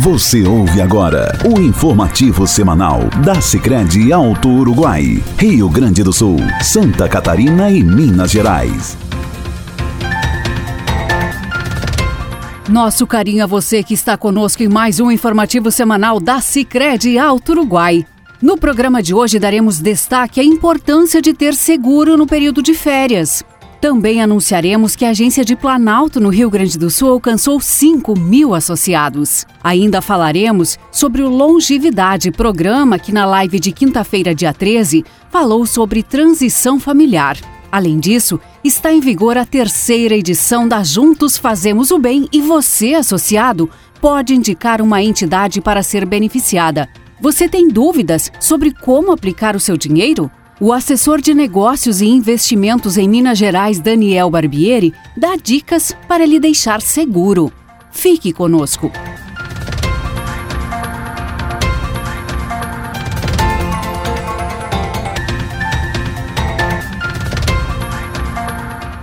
Você ouve agora o informativo semanal da Sicredi Alto Uruguai, Rio Grande do Sul, Santa Catarina e Minas Gerais. Nosso carinho a você que está conosco em mais um informativo semanal da Sicredi Alto Uruguai. No programa de hoje daremos destaque à importância de ter seguro no período de férias. Também anunciaremos que a agência de Planalto no Rio Grande do Sul alcançou 5 mil associados. Ainda falaremos sobre o Longevidade, programa que na live de quinta-feira, dia 13, falou sobre transição familiar. Além disso, está em vigor a terceira edição da Juntos Fazemos o Bem e você, associado, pode indicar uma entidade para ser beneficiada. Você tem dúvidas sobre como aplicar o seu dinheiro? O assessor de negócios e investimentos em Minas Gerais, Daniel Barbieri, dá dicas para lhe deixar seguro. Fique conosco.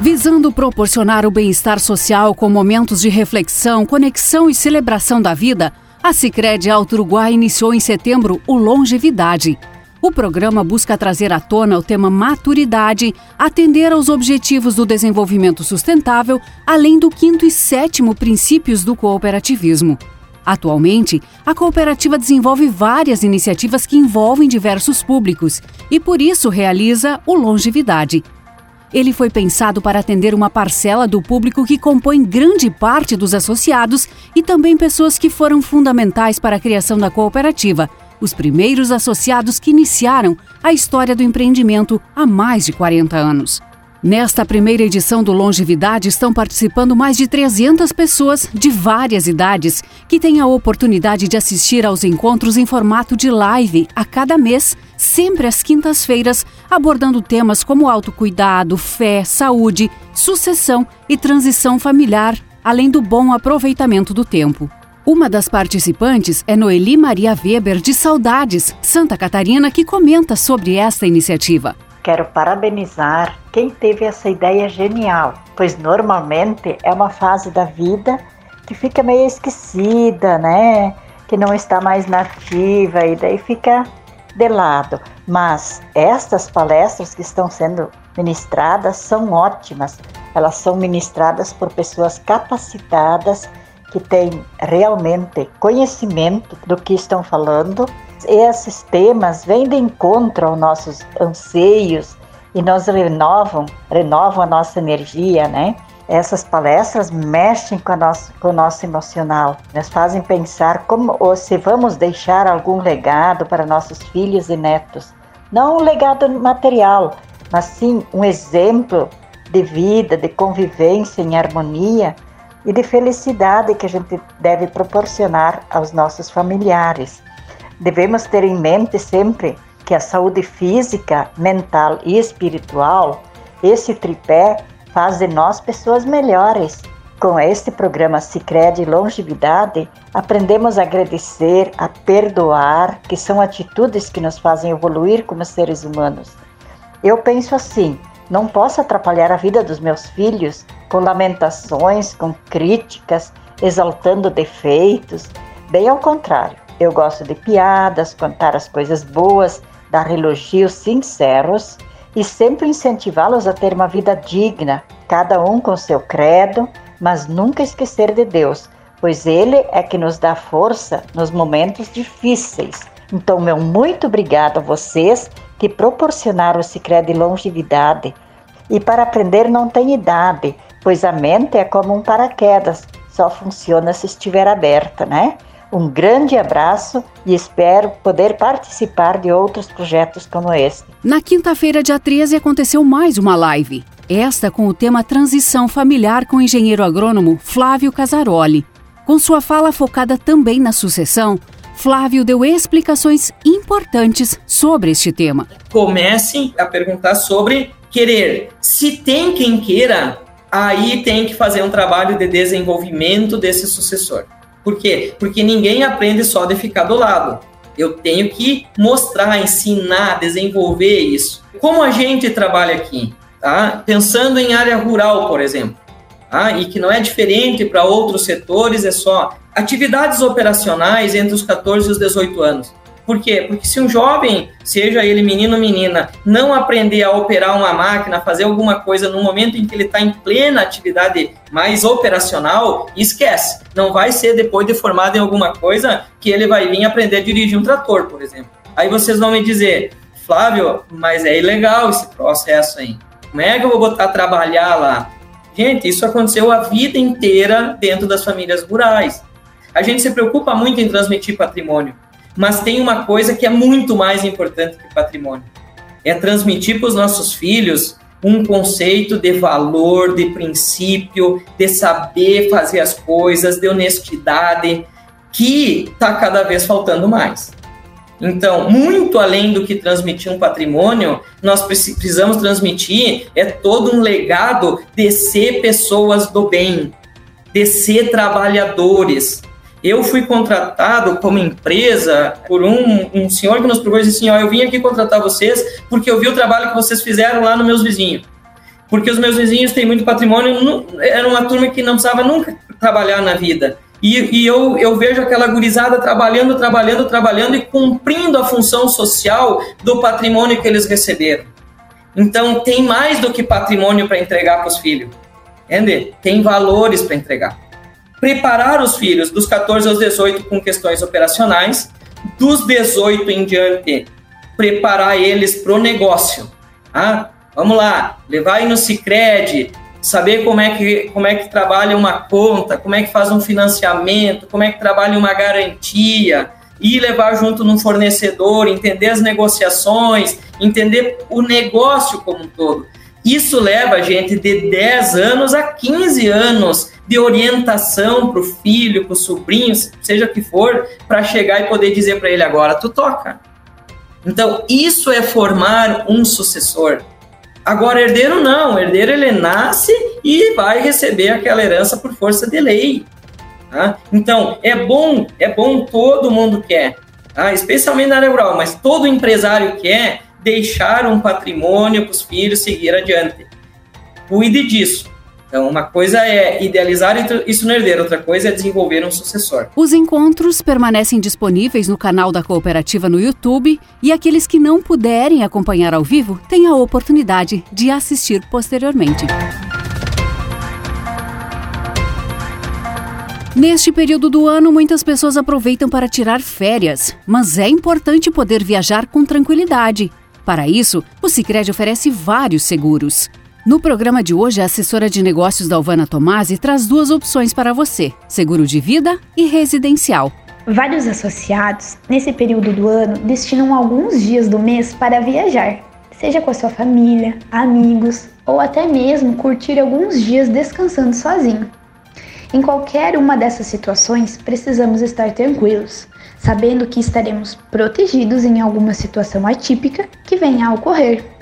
Visando proporcionar o bem-estar social com momentos de reflexão, conexão e celebração da vida, a Sicredi Alto Uruguai iniciou em setembro o Longevidade o programa busca trazer à tona o tema maturidade, atender aos objetivos do desenvolvimento sustentável, além do quinto e sétimo princípios do cooperativismo. Atualmente, a cooperativa desenvolve várias iniciativas que envolvem diversos públicos e, por isso, realiza o Longevidade. Ele foi pensado para atender uma parcela do público que compõe grande parte dos associados e também pessoas que foram fundamentais para a criação da cooperativa, os primeiros associados que iniciaram a história do empreendimento há mais de 40 anos. Nesta primeira edição do Longevidade estão participando mais de 300 pessoas de várias idades que têm a oportunidade de assistir aos encontros em formato de live a cada mês, sempre às quintas-feiras, abordando temas como autocuidado, fé, saúde, sucessão e transição familiar, além do bom aproveitamento do tempo. Uma das participantes é Noeli Maria Weber, de Saudades, Santa Catarina, que comenta sobre esta iniciativa. Quero parabenizar quem teve essa ideia genial, pois normalmente é uma fase da vida que fica meio esquecida, né? Que não está mais nativa e daí fica de lado. Mas estas palestras que estão sendo ministradas são ótimas. Elas são ministradas por pessoas capacitadas que têm realmente conhecimento do que estão falando. Esses temas vêm de encontro aos nossos anseios e nos renovam, renovam a nossa energia, né? Essas palestras mexem com, nossa, com o nosso emocional, nos fazem pensar como ou se vamos deixar algum legado para nossos filhos e netos. Não um legado material, mas sim um exemplo de vida, de convivência em harmonia e de felicidade que a gente deve proporcionar aos nossos familiares. Devemos ter em mente sempre que a saúde física, mental e espiritual, esse tripé, faz de nós pessoas melhores. Com este programa Sicredi Longevidade, aprendemos a agradecer, a perdoar, que são atitudes que nos fazem evoluir como seres humanos. Eu penso assim: não posso atrapalhar a vida dos meus filhos com lamentações, com críticas, exaltando defeitos. Bem ao contrário, eu gosto de piadas, contar as coisas boas, dar elogios sinceros e sempre incentivá-los a ter uma vida digna, cada um com seu credo, mas nunca esquecer de Deus, pois Ele é que nos dá força nos momentos difíceis. Então, meu muito obrigado a vocês que proporcionaram o secreto de longevidade. E para aprender não tem idade, pois a mente é como um paraquedas, só funciona se estiver aberta, né? Um grande abraço e espero poder participar de outros projetos como este. Na quinta-feira, dia 13, aconteceu mais uma live. Esta com o tema Transição Familiar com o engenheiro agrônomo Flávio Casaroli. Com sua fala focada também na sucessão, Flávio deu explicações importantes sobre este tema. Comecem a perguntar sobre querer. Se tem quem queira, aí tem que fazer um trabalho de desenvolvimento desse sucessor. Por quê? Porque ninguém aprende só de ficar do lado. Eu tenho que mostrar, ensinar, desenvolver isso. Como a gente trabalha aqui, tá? Pensando em área rural, por exemplo. Ah, e que não é diferente para outros setores, é só atividades operacionais entre os 14 e os 18 anos. Por quê? Porque se um jovem, seja ele menino ou menina, não aprender a operar uma máquina, fazer alguma coisa no momento em que ele está em plena atividade mais operacional, esquece. Não vai ser depois de formado em alguma coisa que ele vai vir aprender a dirigir um trator, por exemplo. Aí vocês vão me dizer, Flávio, mas é ilegal esse processo aí. Como é que eu vou botar trabalhar lá? Gente, isso aconteceu a vida inteira dentro das famílias rurais. A gente se preocupa muito em transmitir patrimônio, mas tem uma coisa que é muito mais importante que patrimônio: é transmitir para os nossos filhos um conceito de valor, de princípio, de saber fazer as coisas, de honestidade, que está cada vez faltando mais. Então, muito além do que transmitir um patrimônio, nós precisamos transmitir é todo um legado de ser pessoas do bem, de ser trabalhadores. Eu fui contratado como empresa por um, um senhor que nos procurou e disse assim, ó, eu vim aqui contratar vocês porque eu vi o trabalho que vocês fizeram lá nos meus vizinhos. Porque os meus vizinhos têm muito patrimônio, era uma turma que não precisava nunca trabalhar na vida. E, e, eu, eu vejo aquela gurizada trabalhando, trabalhando, trabalhando e cumprindo a função social do patrimônio que eles receberam. Então, tem mais do que patrimônio para entregar para os filhos. Entende? Tem valores para entregar. Preparar os filhos dos 14 aos 18 com questões operacionais, dos 18 em diante, preparar eles para o negócio. Ah, vamos lá, levar aí no Cicred, saber como é que como é que trabalha uma conta, como é que faz um financiamento, como é que trabalha uma garantia e levar junto num fornecedor, entender as negociações, entender o negócio como um todo. Isso leva a gente de 10 anos a 15 anos de orientação para o filho, para o sobrinho, seja que for, para chegar e poder dizer para ele agora, tu toca. Então, isso é formar um sucessor. Agora, herdeiro não. Herdeiro ele nasce e vai receber aquela herança por força de lei. Tá? Então, é bom, é bom, todo mundo quer, tá? especialmente na área rural, mas todo empresário quer deixar um patrimônio para os filhos seguir adiante. Cuide disso. Então, uma coisa é idealizar isso no herdeiro, outra coisa é desenvolver um sucessor. Os encontros permanecem disponíveis no canal da cooperativa no YouTube e aqueles que não puderem acompanhar ao vivo têm a oportunidade de assistir posteriormente. Neste período do ano, muitas pessoas aproveitam para tirar férias, mas é importante poder viajar com tranquilidade. Para isso, o Sicredi oferece vários seguros. No programa de hoje, a assessora de negócios da Alvana Tomasi traz duas opções para você: seguro de vida e residencial. Vários associados, nesse período do ano, destinam alguns dias do mês para viajar, seja com a sua família, amigos ou até mesmo curtir alguns dias descansando sozinho. Em qualquer uma dessas situações, precisamos estar tranquilos, sabendo que estaremos protegidos em alguma situação atípica que venha a ocorrer.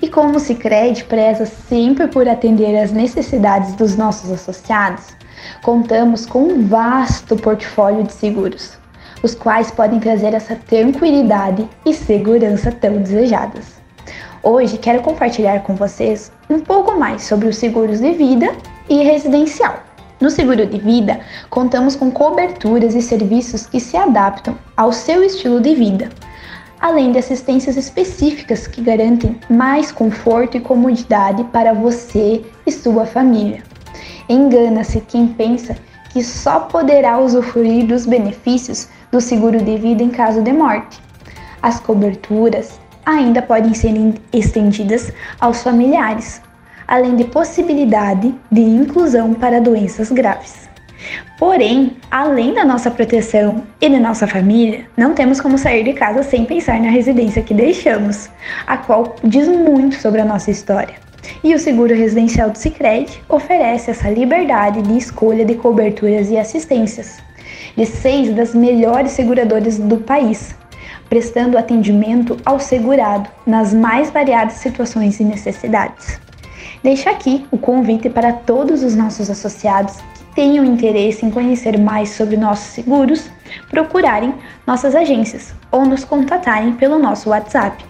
E como o Cicred preza sempre por atender às necessidades dos nossos associados, contamos com um vasto portfólio de seguros, os quais podem trazer essa tranquilidade e segurança tão desejadas. Hoje quero compartilhar com vocês um pouco mais sobre os seguros de vida e residencial. No seguro de vida, contamos com coberturas e serviços que se adaptam ao seu estilo de vida, além de assistências específicas que garantem mais conforto e comodidade para você e sua família. Engana-se quem pensa que só poderá usufruir dos benefícios do seguro de vida em caso de morte. As coberturas ainda podem ser estendidas aos familiares, além de possibilidade de inclusão para doenças graves. Porém, além da nossa proteção e da nossa família, não temos como sair de casa sem pensar na residência que deixamos, a qual diz muito sobre a nossa história. E o seguro residencial do Sicredi oferece essa liberdade de escolha de coberturas e assistências de seis das melhores seguradoras do país, prestando atendimento ao segurado nas mais variadas situações e necessidades. Deixo aqui o convite para todos os nossos associados tenham interesse em conhecer mais sobre nossos seguros, procurarem nossas agências ou nos contatarem pelo nosso WhatsApp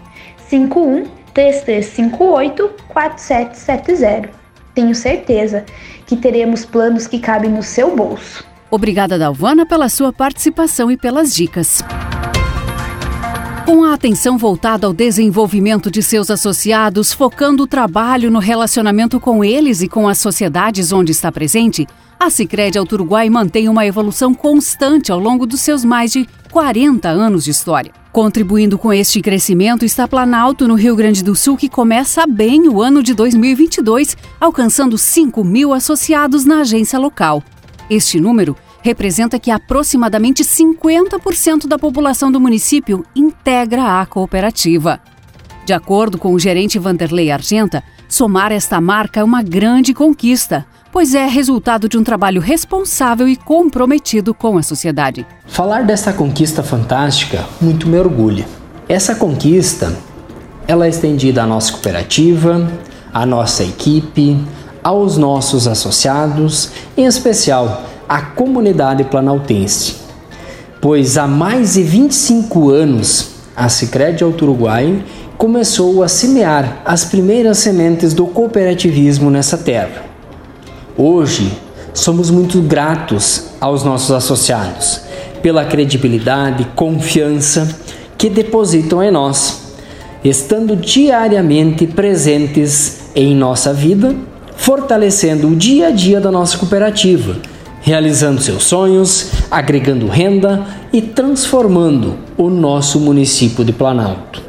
51 3358 4770. Tenho certeza que teremos planos que cabem no seu bolso. Obrigada, Dalvana, pela sua participação e pelas dicas. Com a atenção voltada ao desenvolvimento de seus associados, focando o trabalho no relacionamento com eles e com as sociedades onde está presente, a Sicredi Alto Uruguai mantém uma evolução constante ao longo dos seus mais de 40 anos de história. Contribuindo com este crescimento está Planalto, no Rio Grande do Sul, que começa bem o ano de 2022, alcançando 5 mil associados na agência local. Este número representa que aproximadamente 50% da população do município integra a cooperativa. De acordo com o gerente Vanderlei Argenta, somar esta marca é uma grande conquista, pois é resultado de um trabalho responsável e comprometido com a sociedade. Falar dessa conquista fantástica muito me orgulha. Essa conquista, ela é estendida à nossa cooperativa, à nossa equipe, aos nossos associados, em especial a comunidade planaltense, pois há mais de 25 anos a Sicredi Alto Uruguai começou a semear as primeiras sementes do cooperativismo nessa terra. Hoje, somos muito gratos aos nossos associados pela credibilidade, confiança que depositam em nós, estando diariamente presentes em nossa vida, fortalecendo o dia a dia da nossa cooperativa realizando seus sonhos, agregando renda e transformando o nosso município de Planalto.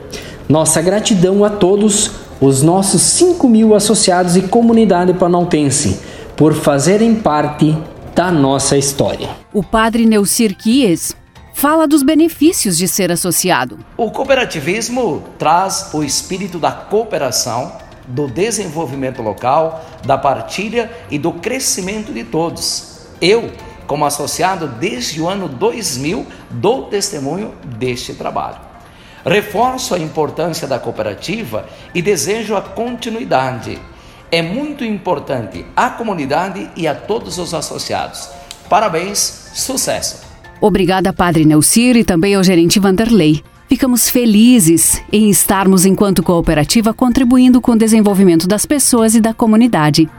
Nossa gratidão a todos os nossos 5 mil associados e comunidade planaltense por fazerem parte da nossa história. O padre Neucir Kies fala dos benefícios de ser associado. O cooperativismo traz o espírito da cooperação, do desenvolvimento local, da partilha e do crescimento de todos eu, como associado desde o ano 2000, dou testemunho deste trabalho. Reforço a importância da cooperativa e desejo a continuidade. É muito importante à comunidade e a todos os associados. Parabéns, sucesso! Obrigada, Padre Nelcir, e também ao gerente Vanderlei. Ficamos felizes em estarmos, enquanto cooperativa, contribuindo com o desenvolvimento das pessoas e da comunidade.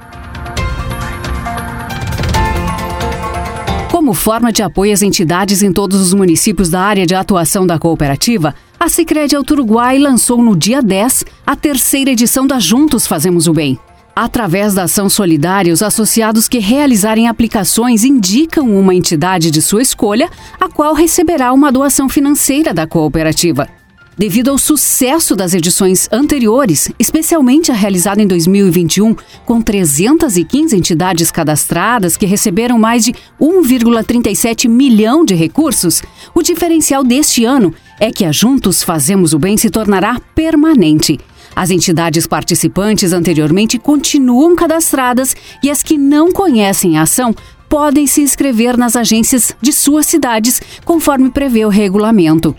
Como forma de apoio às entidades em todos os municípios da área de atuação da cooperativa, a Sicredi Alto Uruguai lançou no dia 10 a terceira edição da Juntos Fazemos o Bem. Através da ação solidária, os associados que realizarem aplicações indicam uma entidade de sua escolha, a qual receberá uma doação financeira da cooperativa. Devido ao sucesso das edições anteriores, especialmente a realizada em 2021, com 315 entidades cadastradas que receberam mais de 1,37 milhão de recursos, o diferencial deste ano é que a Juntos Fazemos o Bem se tornará permanente. As entidades participantes anteriormente continuam cadastradas e as que não conhecem a ação podem se inscrever nas agências de suas cidades, conforme prevê o regulamento.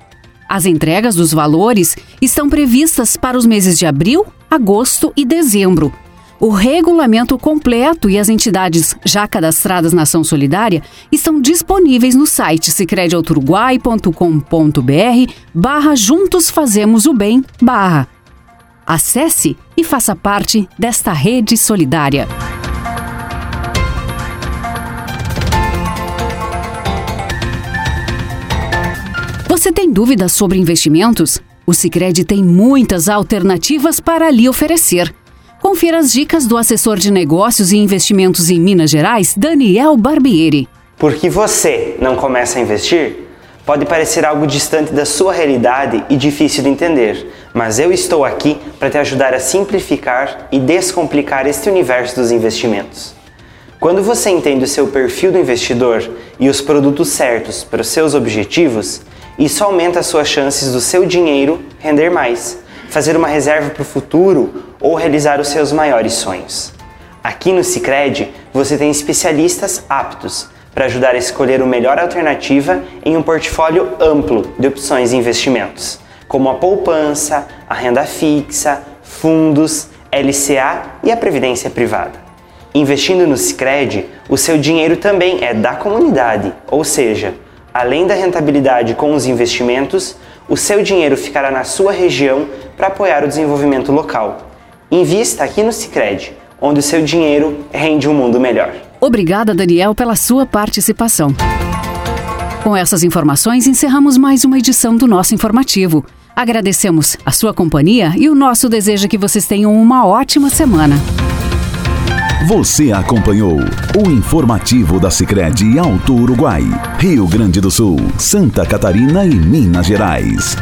As entregas dos valores estão previstas para os meses de abril, agosto e dezembro. O regulamento completo e as entidades já cadastradas na ação solidária estão disponíveis no site sicrediauturuguai.com.br barra Juntos Fazemos o Bem barra. Acesse e faça parte desta rede solidária. Você tem dúvidas sobre investimentos? O Sicredi tem muitas alternativas para lhe oferecer. Confira as dicas do assessor de negócios e investimentos em Minas Gerais, Daniel Barbieri. Por que você não começa a investir? Pode parecer algo distante da sua realidade e difícil de entender, mas eu estou aqui para te ajudar a simplificar e descomplicar este universo dos investimentos. Quando você entende o seu perfil do investidor e os produtos certos para os seus objetivos, isso aumenta as suas chances do seu dinheiro render mais, fazer uma reserva para o futuro ou realizar os seus maiores sonhos. Aqui no Cicred, você tem especialistas aptos para ajudar a escolher a melhor alternativa em um portfólio amplo de opções de investimentos, como a poupança, a renda fixa, fundos, LCA e a previdência privada. Investindo no Cicred, o seu dinheiro também é da comunidade, ou seja, Além da rentabilidade com os investimentos, o seu dinheiro ficará na sua região para apoiar o desenvolvimento local. Invista aqui no Sicredi, onde o seu dinheiro rende um mundo melhor. Obrigada, Daniel, pela sua participação. Com essas informações, encerramos mais uma edição do nosso informativo. Agradecemos a sua companhia e o nosso desejo é que vocês tenham uma ótima semana. Você acompanhou o informativo da Sicredi Alto Uruguai, Rio Grande do Sul, Santa Catarina e Minas Gerais.